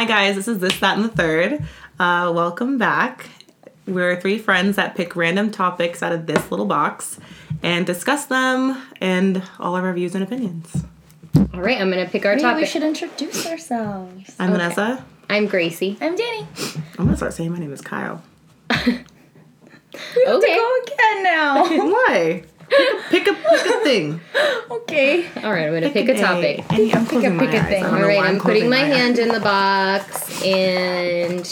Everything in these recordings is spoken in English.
Hi, guys. This is This, That, and the Third. Uh, welcome back. We're three friends that pick random topics out of this little box and discuss them and all of our views and opinions. All right, I'm gonna pick our Maybe topic. we should introduce ourselves. I'm Okay. Vanessa. I'm Gracie. I'm Danny. I'm going to start saying my name is Kyle. we have Okay. Go again now. Why? Pick a, pick a, thing. okay. All right, I'm gonna pick, a an topic. A. Any- I'm closing pick my a eyes. thing. I don't All know right, why I'm putting closing my hand in the box and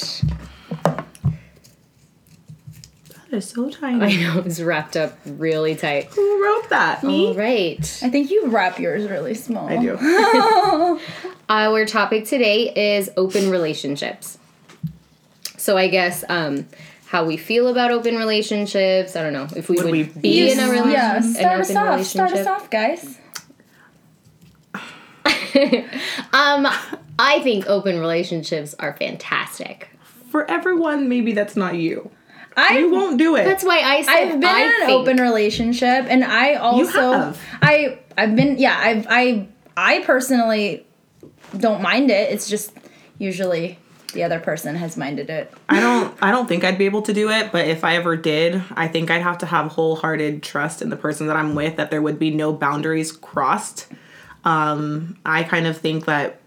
That is so tiny. I tiny. know it's wrapped up really tight. Who wrote that? Me? All right. I think you wrap yours really small. I do. Our topic today is open relationships. So I guess um, how we feel about open relationships. I don't know if we Would would, we be be- in a relationship. Yeah, start us open off. Start us off, guys. Um, I think open relationships are fantastic. For everyone, maybe that's not you. I You won't do it. That's why I said I've been I in an think- open relationship, and I also have. I I've been yeah I've I I personally don't mind it. It's just usually the other person has minded it. I don't I don't think I'd be able to do it, but if I ever did, I think I'd have to have wholehearted trust in the person that I'm with that there would be no boundaries crossed. Um, I kind of think that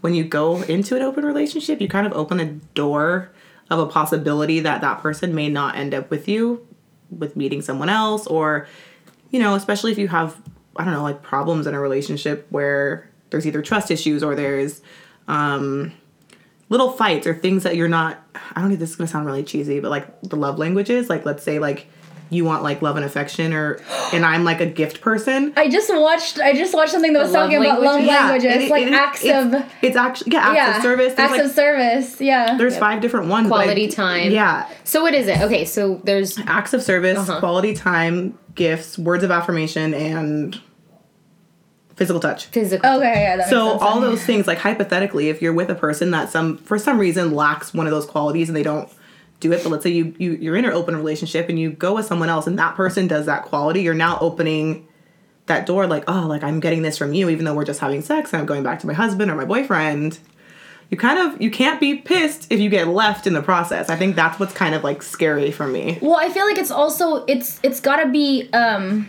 when you go into an open relationship, you kind of open a door of a possibility that that person may not end up with you with meeting someone else or you know, especially if you have I don't know, like problems in a relationship where there's either trust issues or there's um little fights or things that you're not I don't know if this is gonna sound really cheesy, but like the love languages, like let's say like you want like love and affection or and I'm like a gift person. I just watched I just watched something that was The love talking about love languages? Yeah, languages, it- like it- acts it's, of it's actually yeah, acts yeah of service. There's acts like of service. Yeah. there's five different ones. but I- Quality time. Yeah. So what is it? Okay, so there's Acts of service, Uh-huh. quality time, gifts, words of affirmation, and physical touch. physical. Okay, yeah. So all those things, like hypothetically, if you're with a person that some for some reason lacks one of those qualities and they don't do it, but let's say you, you you're in an open relationship and you go with someone else and that person does that quality, you're now opening that door like, oh, like I'm getting this from you, even though we're just having sex and I'm going back to my husband or my boyfriend. You kind of you can't be pissed if you get left in the process. I think that's what's kind of like scary for me. Well, I feel like it's also it's it's got to be um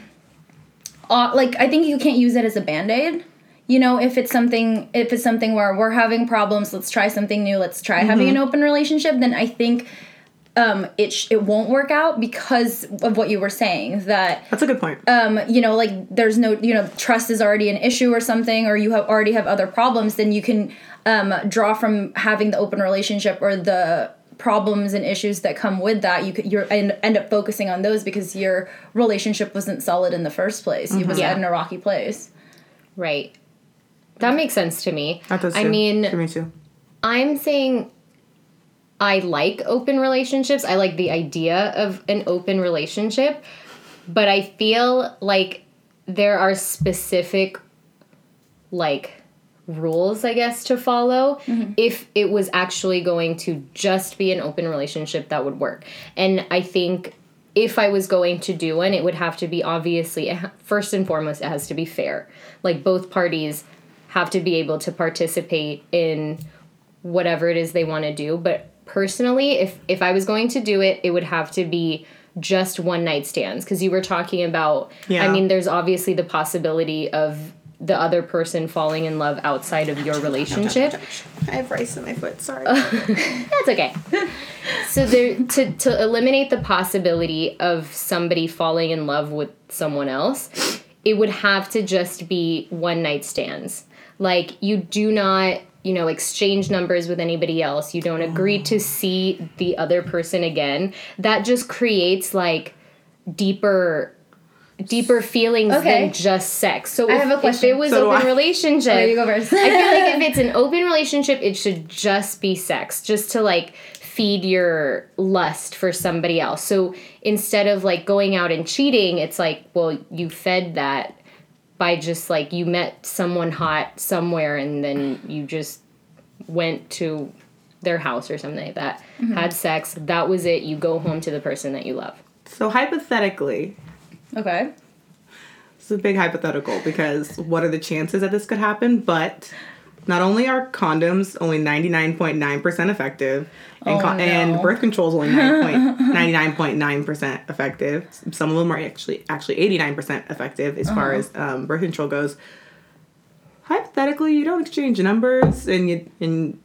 uh, like I think you can't use it as a band-aid. You know, if it's something if it's something where we're having problems, let's try something new, let's try having an open relationship, then I think um it sh- it won't work out because of what you were saying that That's a good point. um, you know, like there's no, you know, trust is already an issue or something, or you have already have other problems, then you can um, draw from having the open relationship or the problems and issues that come with that. You could you're end up focusing on those because your relationship wasn't solid in the first place. You was Yeah. in a rocky place. Right. That makes sense to me. that does I too. mean, to me too. I'm saying I like open relationships. I like the idea of an open relationship, but I feel like there are specific like rules, I guess, to follow mm-hmm. if it was actually going to just be an open relationship that would work. And I think if I was going to do one, it would have to be obviously, first and foremost, it has to be fair. Like both parties have to be able to participate in whatever it is they want to do. But personally, if if I was going to do it, it would have to be just one night stands because you were talking about. Yeah. I mean, there's obviously the possibility of the other person falling in love outside of your relationship. I have rice in my foot. Sorry. That's okay. so there to to eliminate the possibility of somebody falling in love with someone else, it would have to just be one night stands. Like you do not, you know, exchange numbers with anybody else. You don't agree to see the other person again. That just creates like deeper deeper feelings Okay. than just sex. So I if, have a if it was So open relationship, Oh, you go first. I feel like if it's an open relationship, it should just be sex, just to like feed your lust for somebody else. So instead of like going out and cheating, it's like, well, you fed that by just like you met someone hot somewhere and then you just went to their house or something like that, mm-hmm. had sex, that was it. You go home to the person that you love. so hypothetically, Okay. It's a big hypothetical because what are the chances that this could happen? But not only are condoms only 99.9% effective and, Oh, con- no. and birth control is only 99.9% effective some of them are actually actually 89% effective as far Uh-huh. as um, birth control goes hypothetically you don't exchange numbers and you and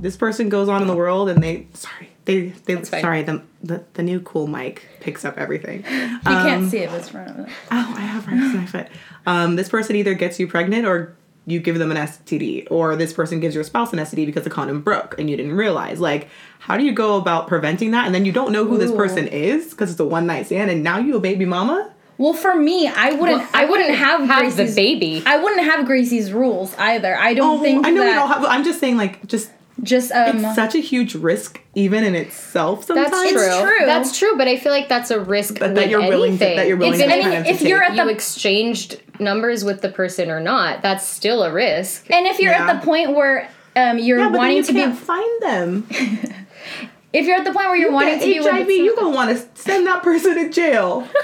this person goes on in the world and they sorry they they fine. sorry the, the the new cool mic picks up everything You can't see it, but it's front of it. oh, I have rice in my foot. Um, this person either gets you pregnant or you give them an STD, or this person gives your spouse an STD because the condom broke and you didn't realize. Like, how do you go about preventing that? And then you don't know who this person is because it's a one night stand, and now you a baby mama. Well, for me, I wouldn't. Well, I wouldn't have, have the Gracie's, baby. I wouldn't have Gracie's rules either. I don't Oh, think I know that. we don't have. I'm just saying, like, just just um. it's such a huge risk, even in itself. Sometimes That's It's true. true. That's true, but I feel like that's a risk But with that you're willing to that you're willing Even to I mean, kind of if to you're take. at you the- exchanged numbers with the person or not, that's still a risk. and if you're Yeah. at the point where um you're yeah, but then wanting you to can't be, find them. if you're at the point where you're wanting to be with HIV, you gonna want to send that person to jail.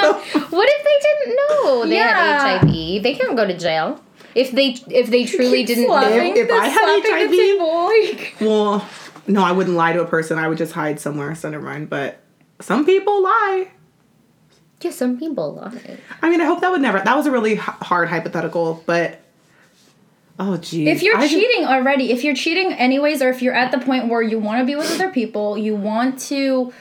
What if they didn't know they Yeah. had HIV? They can't go to jail. If they if they truly didn't slapping, know. If the I had slapping the HIV table, like- Well, no, I wouldn't lie to a person. I would just hide somewhere. So never mind. But some people lie. Yeah, some people lie. I mean, I hope that would never. That was a really h- hard hypothetical, but oh geez. if you're I just- cheating already, if you're cheating anyways, or if you're at the point where you want to be with other people, you want to,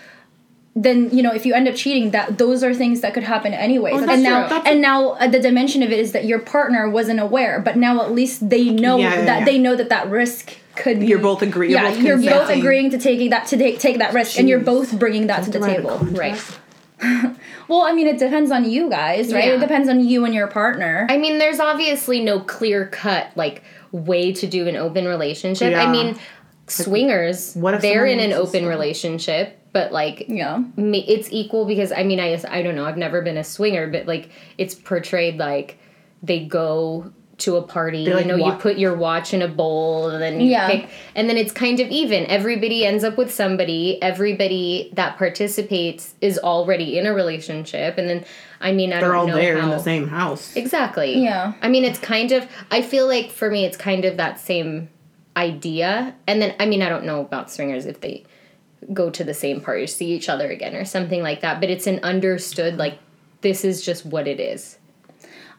then you know if you end up cheating, that those are things that could happen anyway Oh, and now, true. That's- and now uh, the dimension of it is that your partner wasn't aware, but now at least they know Yeah, yeah, that yeah. they know that that risk could. Be, You're both agreeing Yeah, both you're both agreeing to taking that to take take that risk, and you're both bringing that to the to write a table. Right. Well, I mean, it depends on you guys, right? Yeah. It depends on you and your partner. I mean, there's obviously no clear cut like way to do an open relationship. Yeah. I mean, swingers, What if they're in an open relationship, but like yeah. it's equal because I mean, I I don't know, I've never been a swinger, but like it's portrayed like they go to a party, like, you know, you put your watch in a bowl and then you Yeah. pick and then it's kind of even. Everybody ends up with somebody, everybody that participates is already in a relationship and then I mean, I they're don't all know there how, in the same house. Exactly. Yeah. I mean, it's kind of, I feel like for me, it's kind of that same idea. And then, I mean, I don't know about swingers if they go to the same party, see each other again or something like that, but it's an understood, like, this is just what it is.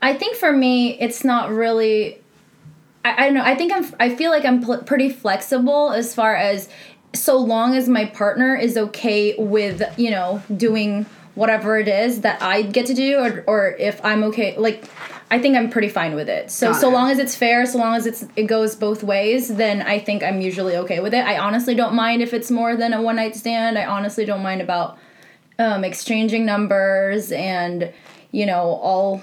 I think for me, it's not really. I, I don't know. I think I'm. I feel like I'm pl- pretty flexible as far as so long as my partner is okay with you know doing whatever it is that I get to do, or or if I'm okay. Like, I think I'm pretty fine with it. So Got so it. long as it's fair, so long as it's it goes both ways, then I think I'm usually okay with it. I honestly don't mind if it's more than a one night stand. I honestly don't mind about um, exchanging numbers and you know all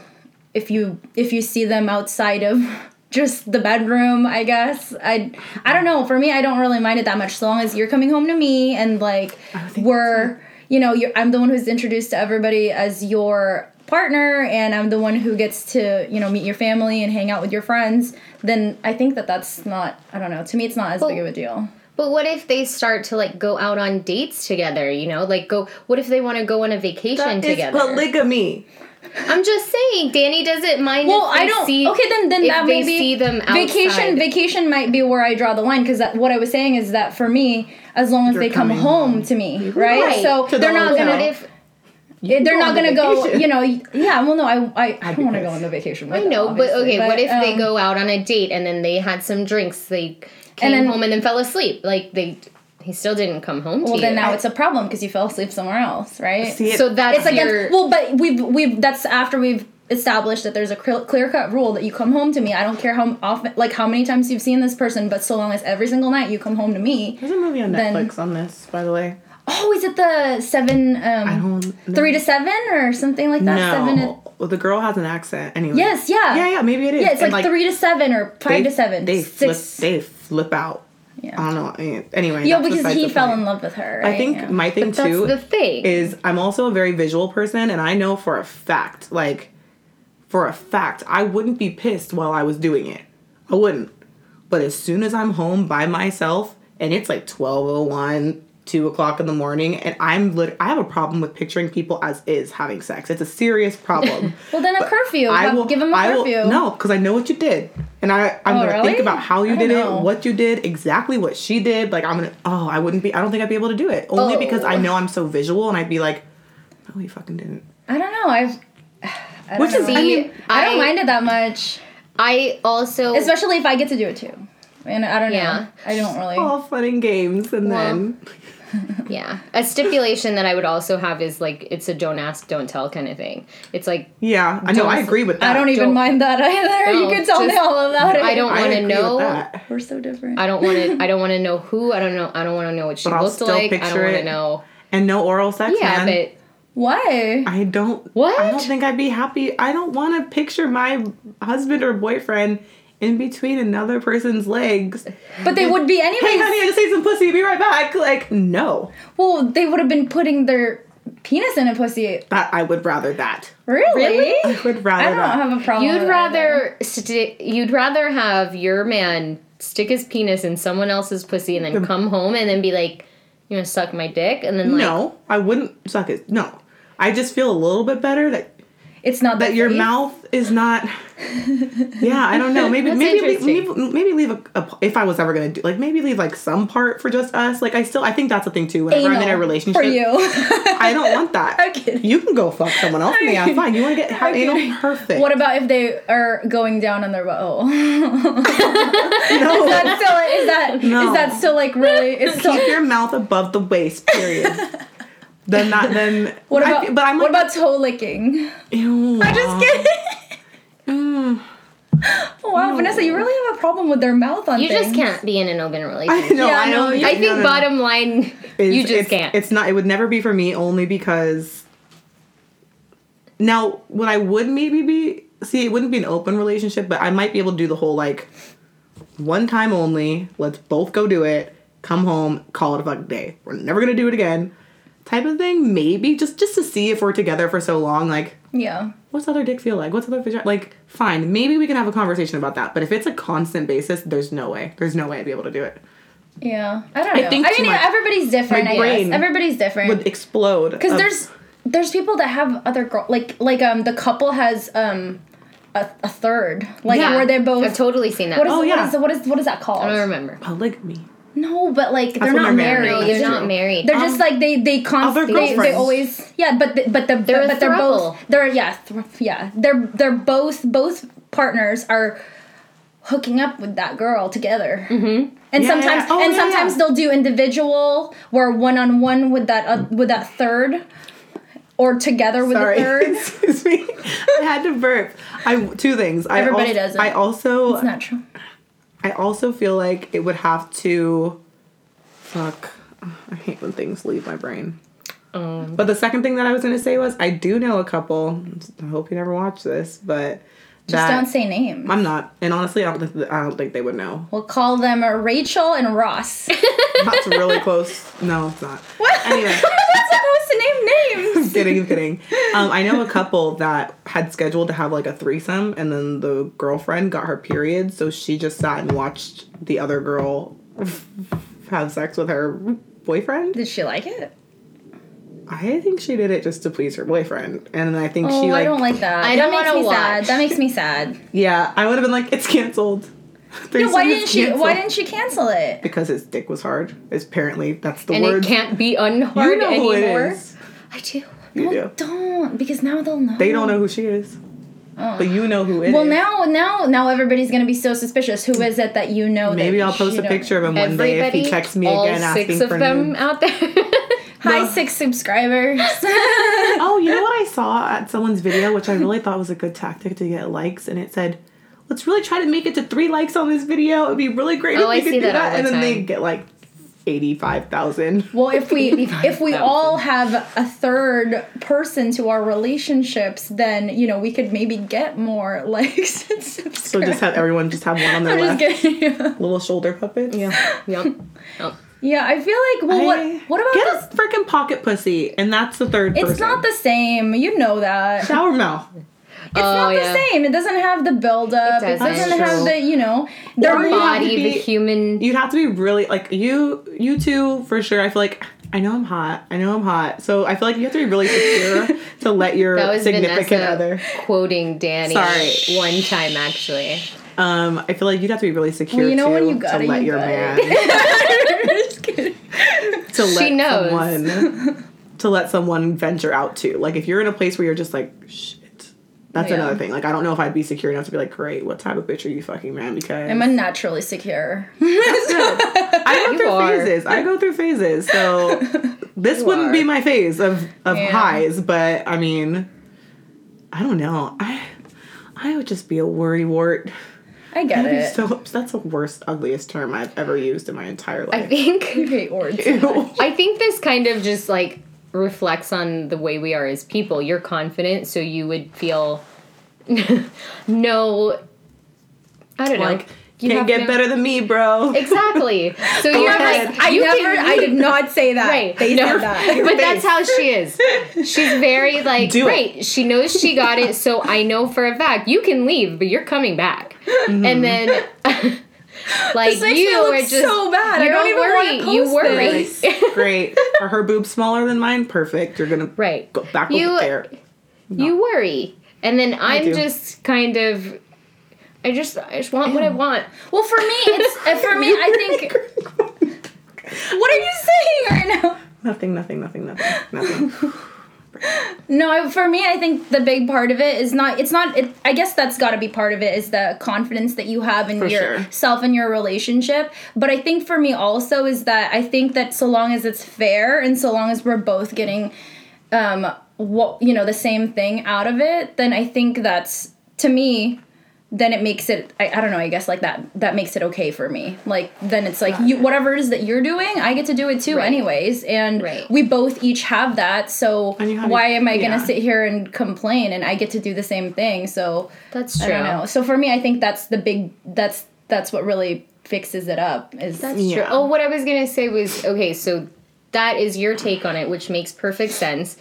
if you if you see them outside of just the bedroom i guess i i don't know for me i don't really mind it that much so long as you're coming home to me and like we're you know you're, i'm the one who's introduced to everybody as your partner and i'm the one who gets to you know meet your family and hang out with your friends then i think that that's not i don't know to me it's not as big of a deal But what if they start to like go out on dates together? You know, like go. What if they want to go on a vacation That is together? polygamy. I'm just saying, Danny doesn't mind. Well, if they I don't. See, okay, then then that they maybe see them outside. vacation. Vacation might be where I draw the line because what I was saying is that for me, as long as You're they come home, home. to me, right? Right. So To they're not hotel. gonna. If You they're go not gonna go. You know. Yeah. Well, no. I I, I don't want to go on the vacation. I know, them, but obviously, okay, what if they um, go out on a date and then they had some drinks, they came then- home and then fell asleep? Like they, he still didn't come home to Well, then you. now it's a problem because you fell asleep somewhere else, right? See, it- so that's it's like your. well, but we've we've that's after we've established that there's a clear cut rule that you come home to me. I don't care how often, like how many times you've seen this person, but so long as every single night you come home to me. There's a movie on then- Netflix on this, by the way. Oh, is it the seven? I Um, don't. know. three to seven or something like that. No. Seven. To, well, the girl has an accent. Anyway. yes. Yeah. Yeah, yeah. Maybe it is. Yeah, it's And, like, three to seven or five they- to seven. They six. flip. They flip out. Yeah. I don't know. Anyway. yeah, because he fell point. in love with her. I think Yeah. my thing too the thing. is I'm also a very visual person, and I know for a fact, like, for a fact, I wouldn't be pissed while I was doing it. I wouldn't. But as soon as I'm home by myself and it's like 1201, two o'clock in the morning, and I'm lit- I have a problem with picturing people as is having sex. It's a serious problem. Well, then a curfew. I will give him a I will- curfew. no, because I know what you did, and I I'm Oh, gonna really? think about how you did don't it, what you did, exactly what she did. Like I'm gonna oh I wouldn't be I don't think I'd be able to do it only Oh. because I know I'm so visual, and I'd be like, no, you fucking didn't. I don't know. I've. I Which don't is know. I mean I don't mind it that much, I also especially if I get to do it too. And I don't know. Yeah. I don't really. all fun and games, and Well, then yeah a stipulation that I would also have is like it's a don't ask don't tell kind of thing. It's like yeah, I know I agree with that. I don't even Don't- mind that either. No, you can tell me all about it. I don't want to agree with know. that. We're so different. I don't want to. I don't want to know who. I don't know. I don't want to know what she But I'll still like. I don't want it. to know. And no oral sex, Yeah, man. but Why? I don't. What? I don't think I'd be happy. I don't want to picture my husband or boyfriend in between another person's legs. But they would be anyways. Hey, honey, I just ate some pussy. Be right back. Like, no. Well, they would have been putting their penis in a pussy. That I would rather that. Really? Really? I would rather I don't that. have a problem. you'd with rather stick. You'd rather have your man stick his penis in someone else's pussy and then come home and then be like, "You gonna suck my dick?" And then like, no, I wouldn't suck it. No, I just feel a little bit better that It's not that the your mouth is not. Yeah, I don't know. Maybe maybe leave, maybe maybe leave a, a if I was ever gonna do like maybe leave like some part for just us. Like I still I think that's the thing too. Whenever I'm in a relationship, for you. I don't want that. I'm. You can go fuck someone else. Yeah, kidding. fine. You want to get have anal? Perfect. What about if they are going down on their butthole? Oh. no. is that still is that No. is that still like really? It's still. Keep your mouth above the waist. Period. Then that then. What about? fe- but I'm what like, about toe licking? Ew, I'm just kidding. Mm. Oh, wow, Vanessa, you really have a problem with their mouth on you things. just can't be in an open I relationship. know. Yeah, I no, don't. you- I think no, no. bottom line, is you just it's, can't. It's not. It would never be for me only because. Now, what I would maybe be see, it wouldn't be an open relationship, but I might be able to do the whole like, one time only. Let's both go do it. Come home, call it a fucking day. We're never gonna do it again. Type of thing, maybe just just to see if we're together for so long. Like, Yeah. what's other dick feel like? What's other vagina? Like, fine, maybe we can have a conversation about that. But if it's a constant basis, there's no way. There's no way I'd be able to do it. Yeah. I don't I think I mean, much- everybody's different. my I guess everybody's different. Would explode because of- there's there's people that have other girl like like um the couple has um a, a third like Yeah, where they're both I've totally seen that. what is Oh, what yeah. is what is what is that called I don't remember. polygamy. No but like they're not they're married. married they're not married. they're just like they they constantly they, they always yeah but the, but the They're a but they're both they're yeah thr yeah they're they're both both partners are hooking up with that girl together mm-hmm. and Yeah, sometimes yeah. Oh, and yeah, sometimes yeah. they'll do individual where one on one with that uh, with that third or together with Sorry, the third excuse me. I had to burp. I two things. I Everybody al- does it. I also it's not true I also feel like it would have to. Fuck. I hate when things leave my brain. Um, But the second thing that I was gonna say was I do know a couple. I hope you never watch this, but just don't say names I'm not. And honestly, I don't think I don't think they would know. we'll call them Rachel and Ross That's really close. No, it's not. what Anyway. that's supposed to name names I'm kidding, I'm kidding. Um, I know a couple that had scheduled to have like a threesome, and then the girlfriend got her period, so she just sat and watched the other girl have sex with her boyfriend. did she like it I think she did it just to please her boyfriend, and I think Oh, she like, I don't like that. I don't makes wanna me sad. watch. That makes me sad. yeah, I would have been like, it's canceled. Yeah, why didn't she? Why didn't she cancel it? Because his dick was hard. Is apparently that's the and word. it can't be unhard you know who anymore. it is. I do. You Well, do. don't because now they'll know. They don't know who she is, Oh. but you know who it is. Well, now, now, now everybody's gonna be so suspicious. Who is it that you know? Maybe that I'll post a picture of him one day if he texts me all again six asking of for them nudes. out there. Hi, No. six subscribers. Oh, you know what I saw at someone's video, which I really thought was a good tactic to get likes, and it said, "Let's really try to make it to three likes on this video. It'd be really great Oh, if we I could see do that that." all the and then they get like eighty-five thousand. well, if we if we 85,000. all have a third person to our relationships, then you know we could maybe get more likes and subscribers. So just have everyone just have one on their I'm left, just kidding. little shoulder puppet. Yeah. Yep. Yep. Yeah, I feel like well, what what about get the a freaking pocket pussy, and that's the third. It's person. not the same. You know that. It's shower mouth. It's not yeah. the same. It doesn't have the buildup. It It doesn't. doesn't have the, you know, Or they're you Body, the human. You'd have to be really like you. You two for sure. I feel like I know I'm hot. I know I'm hot. So I feel like you have to be really secure to let your That was significant Vanessa other. quoting Danny Sorry. one time actually. Um, I feel like you'd have to be really secure Well, you know too, when you got to it, let you your got man Just kidding. To let She knows. someone to let someone venture out to. Like if you're in a place where you're just like shit. That's Yeah. another thing. Like I don't know if I'd be secure enough to be like, great, what type of bitch are you fucking man? Because I'm unnaturally secure. I go You through are. phases. I go through phases. So this wouldn't are. be my phase of of Yeah. highs, but I mean, I don't know. I I would just be a worry wart. I get That'd it. so that's the worst, ugliest term I've ever used in my entire life. I think You hate words. Ew. I think this kind of just like reflects on the way we are as people. You're confident, so you would feel no. I don't know. Like You can't get no- better than me, bro. Exactly. So you're ahead. like I you never. can I did not say that. Right. They no, that. but that's how she is. She's very like Do it. She knows she got it, so I know for a fact you can leave, but you're coming back. Mm-hmm. And then like This makes you me are just so bad. I you don't even worry. wanna You post worry. this. Great. Are her boobs smaller than mine? Perfect. You're gonna Right. go back You- over there. You worry. And then I'm just kind of I just I just want what I want. Well, for me, it's uh, for me. I think. What are you saying right now? Nothing, nothing, nothing, nothing, nothing. No, for me, I think the big part of it is not. It's not. It, I guess that's got to be part of it. Is the confidence that you have in For sure. yourself and your relationship. But I think for me also is that I think that so long as it's fair and so long as we're both getting, um, what you know, the same thing out of it, then I think that's to me. Then it makes it. I, I don't know. I guess like that. That makes it okay for me. Like then it's like you whatever it is that you're doing, I get to do it too, Right. anyways. And Right. we both each have that. So have- why am I yeah. gonna sit here and complain and I get to do the same thing? So That's I true. don't know. So for me, I think that's the big. That's that's what really fixes it up. Is That's Yeah. true. Oh, what I was gonna say was okay. So that is your take on it, which makes perfect sense.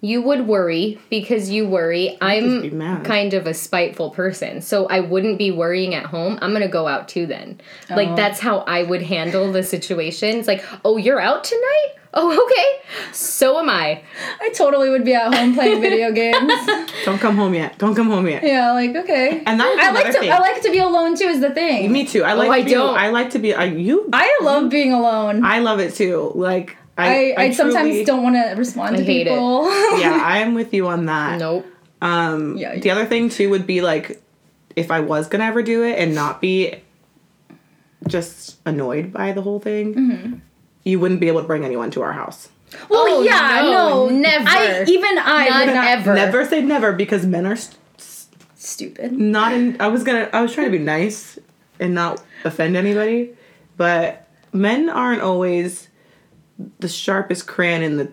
You would worry because you worry. I'm kind of a spiteful person, so I wouldn't be worrying at home. I'm gonna go out too. Then, Oh. like that's how I would handle the situation. It's like, oh, you're out tonight. Oh, okay. So am I. I totally would be at home playing video games. Don't come home yet. Don't come home yet. yeah, like okay. And that's I like to. thing. I like to be alone too. Is the thing. Me too. I like. Oh, I be, don't. I like to be. Are you. I love mm-hmm. being alone. I I love it too. Like I, I. sometimes truly- don't want to respond to people. Yeah, I am with you on that. Nope. Um, Yeah. the other thing too would be like, if I was gonna ever do it and not be just annoyed by the whole thing, Mm-hmm. you wouldn't be able to bring anyone to our house. well, Oh, yeah, no, no, never. I even I Not would not ever. Never say never because men are st- stupid. not in. I was gonna. I was trying to be nice and not offend anybody, but men aren't always the sharpest crayon in the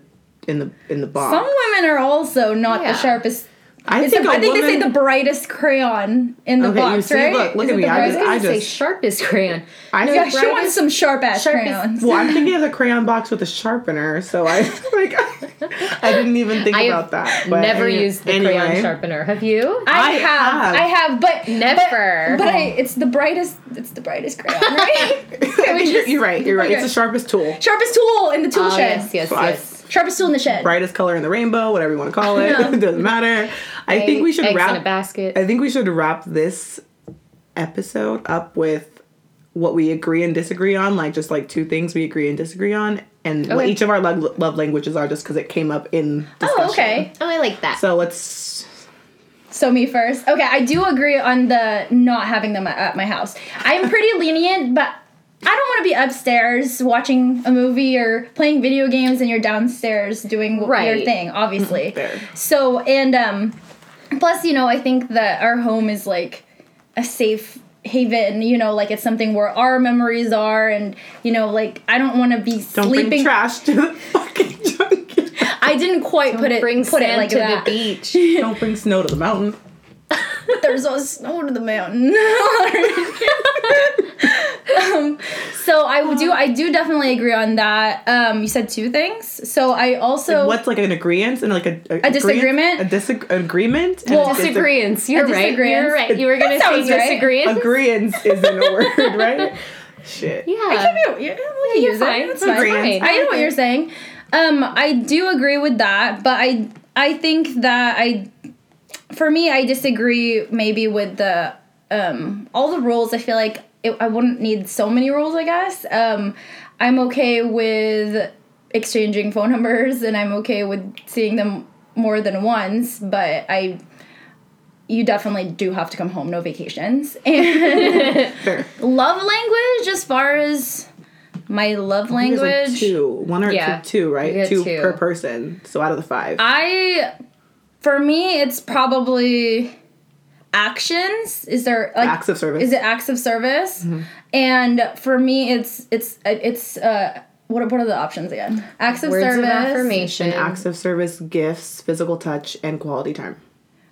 in the in the box. Some women are also not Yeah. the sharpest. I It's think, the- a I think they say the brightest crayon in the Okay, you box, see, right? look, look at it me, I just- I I was gonna say sharpest crayon. I No, think yeah, she wants some sharp ass crayons. Well, I'm thinking of the crayon box with a sharpener, so I like I didn't even think I about that. But Never any- used the anyway, crayon sharpener. Have you? I, I have, have. I have, but Never. But, but I, it's the brightest. It's the brightest crayon, right? You're, you're right. You're right. It's the sharpest tool, Sharpest tool in the tool Oh, shed. yes, yes, Five. yes. Sharpest tool in the shed. brightest color in the rainbow, whatever you want to call it. Yeah. it doesn't matter. I think we should wrap. in a basket. I think we should wrap this episode up with what we agree and disagree on, like just like two things we agree and disagree on, and what each of our love, love languages are, just because it came up in discussion. Oh, okay. Oh, I like that. So let's. So me first. Okay, I do agree on the not having them at- at my house. I'm pretty lenient, but I don't want to be upstairs watching a movie or playing video games and you're downstairs doing w- your thing, obviously. Fair. So, and um plus, you know, I think that our home is like a safe haven, you know, like it's something where our memories are and you know, like I don't want to be Don't sleeping bring trash to the fucking. I didn't quite put it Bring put it like to that. the beach. Don't bring snow to the mountain. but There's no snow to the mountain. um, so I do I do definitely agree on that. Um, you said two things. So I also What's like an agreement and like a A disagreement? A disag- agreement. and Well, a dis- Disagreements. You're A right. disagreement. You're right. You were gonna That say disagreement. right. Agreement isn't a word, right? Shit. Yeah. I can be, yeah, we can you're use fine. it. It's You're fine. fine. I know what you're saying. Um, I do agree with that, but I I think that I, for me, I disagree maybe with the um all the rules. I feel like it, I wouldn't need so many rules. I guess. Um, I'm okay with exchanging phone numbers, and I'm okay with seeing them more than once. But I. You definitely do have to come home, no vacations. And love language as far as my love There's language like two, one or Yeah. two, two, right? Two, two. per person. So out of the five. i for me it's probably actions is there like Acts of service. is it acts of service Mm-hmm. and for me it's it's it's uh what are, what are the options again acts of Words service of affirmation. acts of service, gifts, physical touch, and quality time.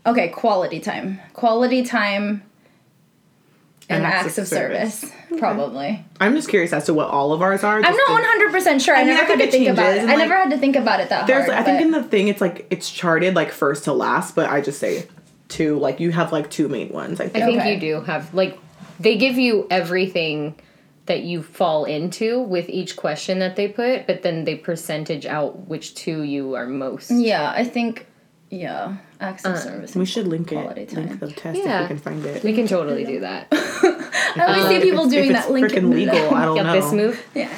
okay quality time quality time and, acts, of service, probably I'm just curious as to what all of ours are. i'm not 100% sure i, I mean, never I had to it think about it and, i never had to think about it that There's, hard I think but- in the thing, it's like it's charted like first to last, but I just say two. Like you have like two main ones. I I think. think Okay. you do have like they give you everything that you fall into with each question that they put, but then they percentage out which two you are most. yeah i think yeah acts Uh, of service we should link it. time. Link the test Yeah. if we can find it. We can totally do that. I always see people it's- doing if it's that link freaking legal. I don't Yep, know. this move, Yeah.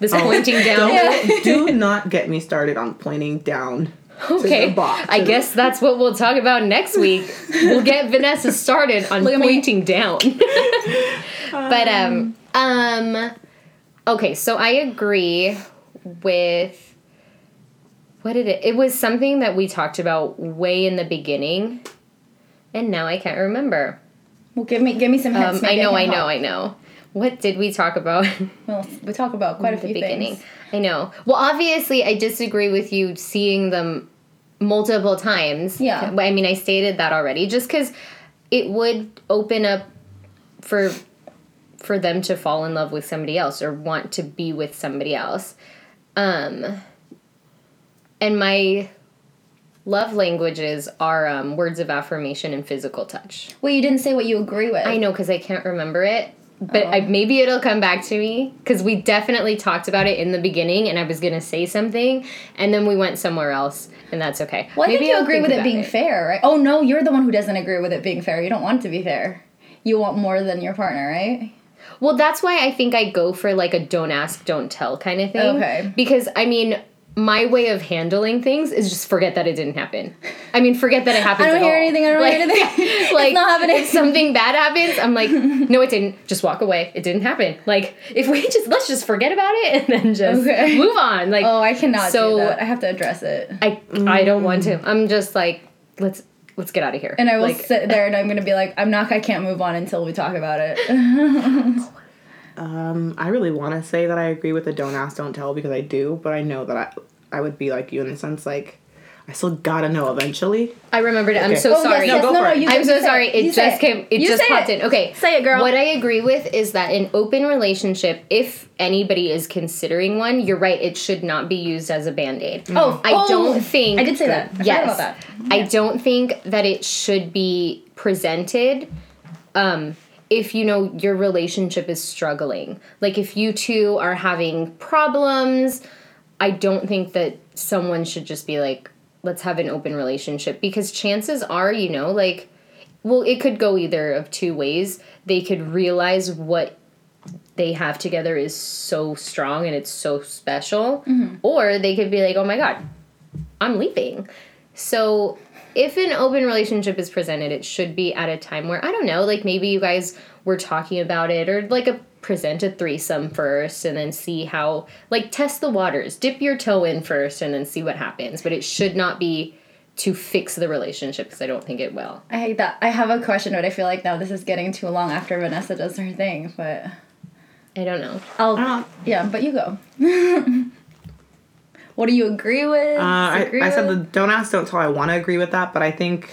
this pointing down. Don't, do not get me started on pointing down. Okay, the box. I guess that's what we'll talk about next week. We'll get Vanessa started on Look pointing down. but um um okay, so I agree with what did it? It was something that we talked about way in the beginning, and now I can't remember. Well, give me give me some hints. Um, I know, I know. I know. What did we talk about? Well, we talk about quite a the few beginning. things. I know. Well, obviously, I disagree with you seeing them multiple times. Yeah. I mean, I stated that already. Just because it would open up for for them to fall in love with somebody else or want to be with somebody else. Um, and my love languages are um, words of affirmation and physical touch. Well, you didn't say what you agree with. I know because I can't remember it, but I, maybe it'll come back to me because we definitely talked about it in the beginning, and I was gonna say something, and then we went somewhere else, and that's okay. Well, I maybe think you I'll agree think with it being fair, right? Oh no, you're the one who doesn't agree with it being fair. You don't want it to be fair. You want more than your partner, right? Well, that's why I think I go for like a don't ask, don't tell kind of thing. Okay. Because I mean, my way of handling things is just forget that it didn't happen. I mean, forget that it happened. I don't at hear all. anything, I don't like, hear anything. like It's not happening. If something bad happens, I'm like, no, it didn't. Just walk away. It didn't happen. Like if we just let's just forget about it and then just Okay. move on. Like Oh, I cannot So- do that. I have to address it. I I don't want to. Mm. I'm just like let's let's get out of here. And I will like, sit there and I'm gonna be like, I'm not. I can't move on until we talk about it. Um, I really want to say that I agree with the don't ask, don't tell because I do, but I know that I, I would be like you in the sense. Like, I still gotta know eventually. I remembered it. I'm so Oh, sorry. Yes, yes, go no, for no, it. you, I'm you so sorry. It You say just came. It You just say popped in. Okay, Say it, girl. What I agree with is that in open relationship, if anybody is considering one, you're right. It should not be used as a band aid. Oh, I oh, don't think I did say that. I forgot yes, about that. I don't think that it should be presented. Um, if you know your relationship is struggling, like if you two are having problems, I don't think that someone should just be like, let's have an open relationship because chances are, you know, like, well, it could go either of two ways. They could realize what they have together is so strong and it's so special, mm-hmm. or they could be like, oh my God, I'm leaving. So if an open relationship is presented, it should be at a time where I don't know, like maybe you guys were talking about it, or like a present a threesome first, and then see how like test the waters, dip your toe in first, and then see what happens. But it should not be to fix the relationship because I don't think it will. I hate that. I have a question, but I feel like now this is getting too long after Vanessa does her thing. But I don't know. I'll. Uh, Yeah, but you go. what do you agree with? Uh, I, disagree I said the don't ask, don't tell. I want to agree with that, but I think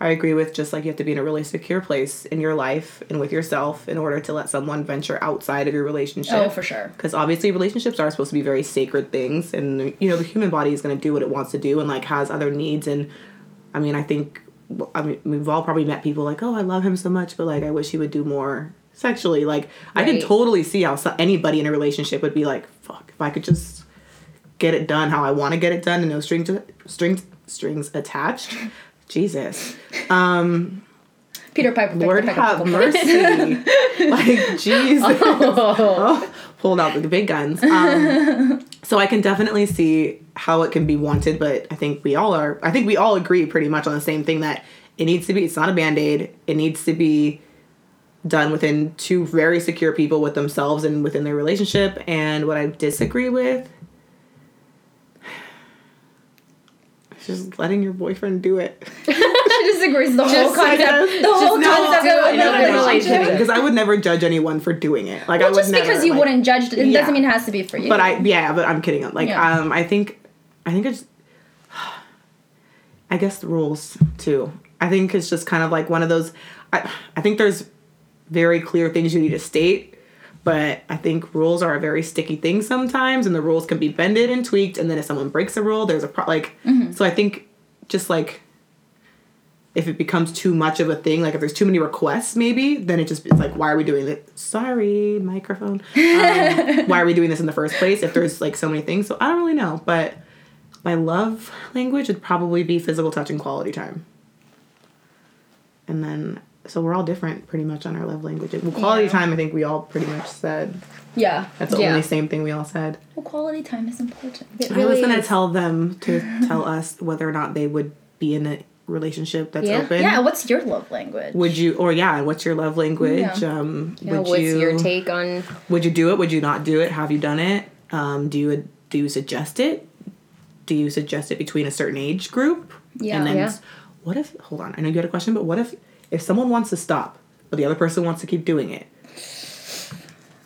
I agree with just like you have to be in a really secure place in your life and with yourself in order to let someone venture outside of your relationship. Oh, for sure. Because obviously, relationships are supposed to be very sacred things, and you know the human body is going to do what it wants to do and like has other needs. And I mean, I think I mean we've all probably met people like, oh, I love him so much, but like I wish he would do more sexually. Like I can totally see how anybody in a relationship would be like, "Fuck, if I could just get it done how I want to get it done and no strings strings strings attached." Jesus. Um Peter Piper. Lord of have pickle. mercy. like Jesus. Oh, pulled out the big guns. Um, so I can definitely see how it can be wanted, but I think we all are. I think we all agree pretty much on the same thing that it needs to be. It's not a band aid. It needs to be done within two very secure people with themselves and within their relationship. And what I disagree with. is Just letting your boyfriend do it. she disagrees the whole Just concept. a- the whole concept do of it in a a relationship. Because I would never judge anyone for doing it. Like I Well, would just never, because you like- wouldn't judge it Yeah. doesn't mean it has to be for you. But I yeah, but I'm kidding. Like Yeah. um I think I think it's I guess the rules too. I think it's just kind of like one of those I I think there's very clear things you need to state, but I think rules are a very sticky thing sometimes and the rules can be bended and tweaked and then if someone breaks a rule, there's a pro- like so I think just like if it becomes too much of a thing, like if there's too many requests, maybe then it just it's like, why are we doing it? Sorry, microphone. Um, why are we doing this in the first place? If there's like so many things, so I don't really know. But my love language would probably be physical touch and quality time. And then, so we're all different pretty much on our love languages. Well, quality Yeah. time, I think we all pretty much said. yeah. That's the Yeah. only same thing we all said. Well, quality time is important. It I was gonna tell them to tell us whether or not they would be in a relationship that's Yeah. open. Yeah. What's your love language? Would you or yeah, what's your love language? Yeah. Um Yeah, would what's you your take on would you do it? Would you not do it? Have you done it? Um do you do you suggest it? Do you suggest it between a certain age group? Yeah. And then Yeah. what if hold on, I know you had a question, but what if if someone wants to stop, but the other person wants to keep doing it?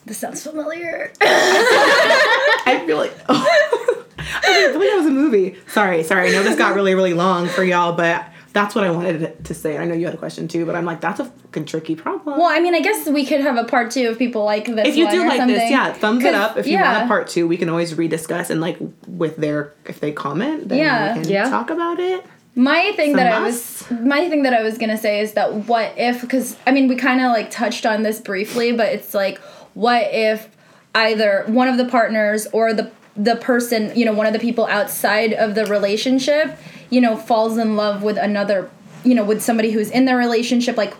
This sounds familiar. I feel like oh. I feel like that was a movie. Sorry, sorry. I know this got really, really long for y'all, but that's what I wanted to say. I know you had a question too, but I'm like, that's a fucking tricky problem. well, I mean, I guess we could have a part two if people like this. if you one do or like something. this, yeah, thumbs it 'Cause- up. If you yeah. want a part two, we can always rediscuss and like with their if they comment, then Yeah. we can Yeah. talk about it. My thing that I was my thing that I was gonna say is that what if because I mean we kind of like touched on this briefly, but it's like what if either one of the partners or the the person you know one of the people outside of the relationship you know falls in love with another you know with somebody who's in their relationship like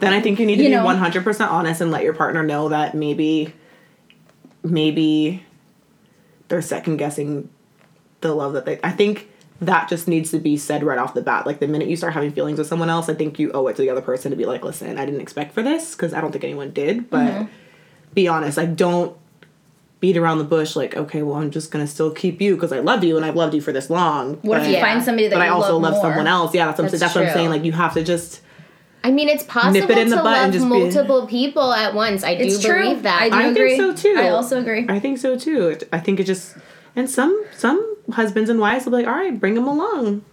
Then I think you need to You be know. one hundred percent honest and let your partner know that maybe, maybe, they're second guessing the love that they. I think that just needs to be said right off the bat. Like the minute you start having feelings with someone else, I think you owe it to the other person to be like, listen, I didn't expect for this because I don't think anyone did. But Mm-hmm. be honest. Like don't beat around the bush. Like okay, well I'm just gonna still keep you because I love you and I've loved you for this long. what if you Yeah. find somebody that But I also love, love, more? someone else. Yeah, that's, what I'm- That's that's what I'm saying. Like you have to just. I mean, it's possible Nip it in the to butt and love just be- multiple people at once. I do It's true. believe that. I do I agree. think so too. I also agree. I think so too. I think it just and some some husbands and wives will be like, all right, bring them along.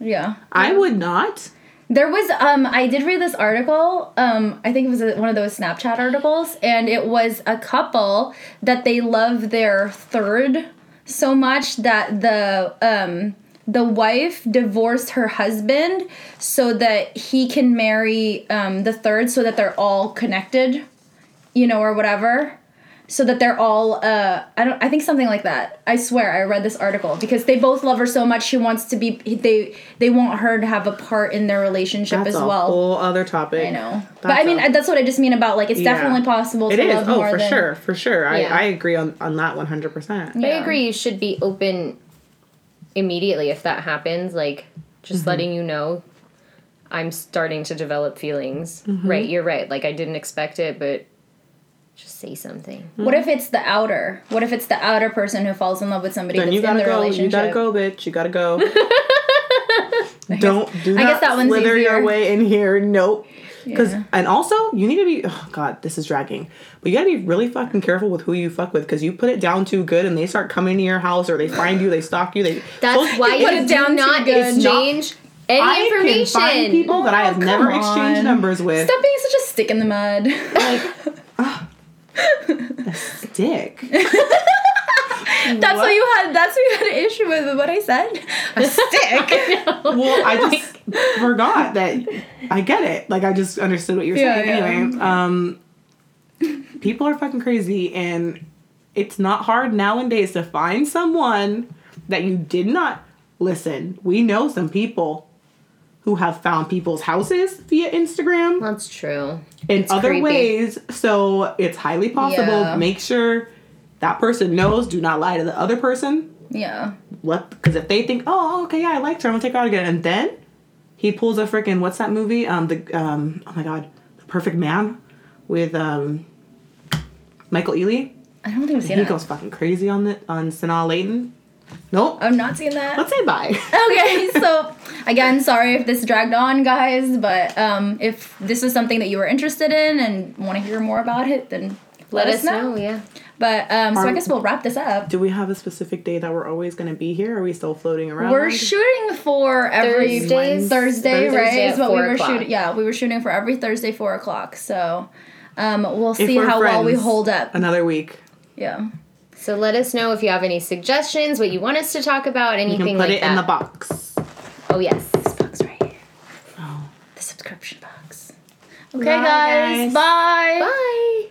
yeah. I would not. There was um I did read this article. Um I think it was a, one of those Snapchat articles and it was a couple that they love their third so much that the um the wife divorced her husband so that he can marry um the third so that they're all connected, you know, or whatever. So that they're all uh I don't I think something like that. I swear I read this article because they both love her so much she wants to be they they want her to have a part in their relationship That's as a well. whole other topic. I know. But I mean a- that's what I just mean about like it's Yeah. definitely possible it to is. love Oh, more for than sure, for sure. I, Yeah. I agree on on that one hundred percent. I agree. You should be open immediately if that happens. Like, just Mm-hmm. letting you know I'm starting to develop feelings. Mm-hmm. Right, you're right. Like, I didn't expect it, but just say something. Hmm. What if it's the outer? What if it's the outer person who falls in love with somebody Then that's you gotta the go. relationship? You gotta go, bitch. You gotta go. Don't do I not guess that one's slither your way in here. Nope. Because Yeah. and also you need to be. Oh God, this is dragging. But you gotta be really fucking careful with who you fuck with because you put it down too good and they start coming to your house or they find you, they stalk you. They That's So why you is- do down too not good. exchange any I information. can find people that I have Oh, never come exchanged numbers with. Stop being such a stick in the mud. Dick. that's what you had. That's what you had an issue with. with What I said. A stick. well, I just forgot that I get it. Like I just understood what you were Yeah, saying. yeah. Anyway, um, people are fucking crazy and it's not hard nowadays to find someone that you did not listen. We know some people who have found people's houses via Instagram That's true. in It's other creepy. ways. So it's highly possible. Yeah. Make sure that person knows. Do not lie to the other person. Yeah. What? because if they think, oh, okay, yeah, I liked her, I'm gonna take her out again, and then he pulls a freaking what's that movie? Um, the um, oh my god, The Perfect Man with um, Michael Ealy. I don't think I've seen He it. goes fucking crazy on the on Sanaa Lathan. Nope. I'm not seeing that. Let's say bye. okay, so again, sorry if this dragged on, guys, but um, if this is something that you were interested in and want to hear more about it, then Let, us know. Yeah. But um, so I guess we'll wrap this up. Do we have a specific day that we're always gonna be here? Are we still floating around? We're shooting for every Thursdays? Thursday, Thursday right? at Is what four we were o'clock. shooting. Yeah, we were shooting for every Thursday, four o'clock. So um, we'll If see we're how well we hold up. Another week. Yeah. So let us know if you have any suggestions, what you want us to talk about, anything You anything can put like it that. in the box. Oh yes. This box right here. Oh. The subscription box. Okay, Bye, guys. guys. Bye. Bye.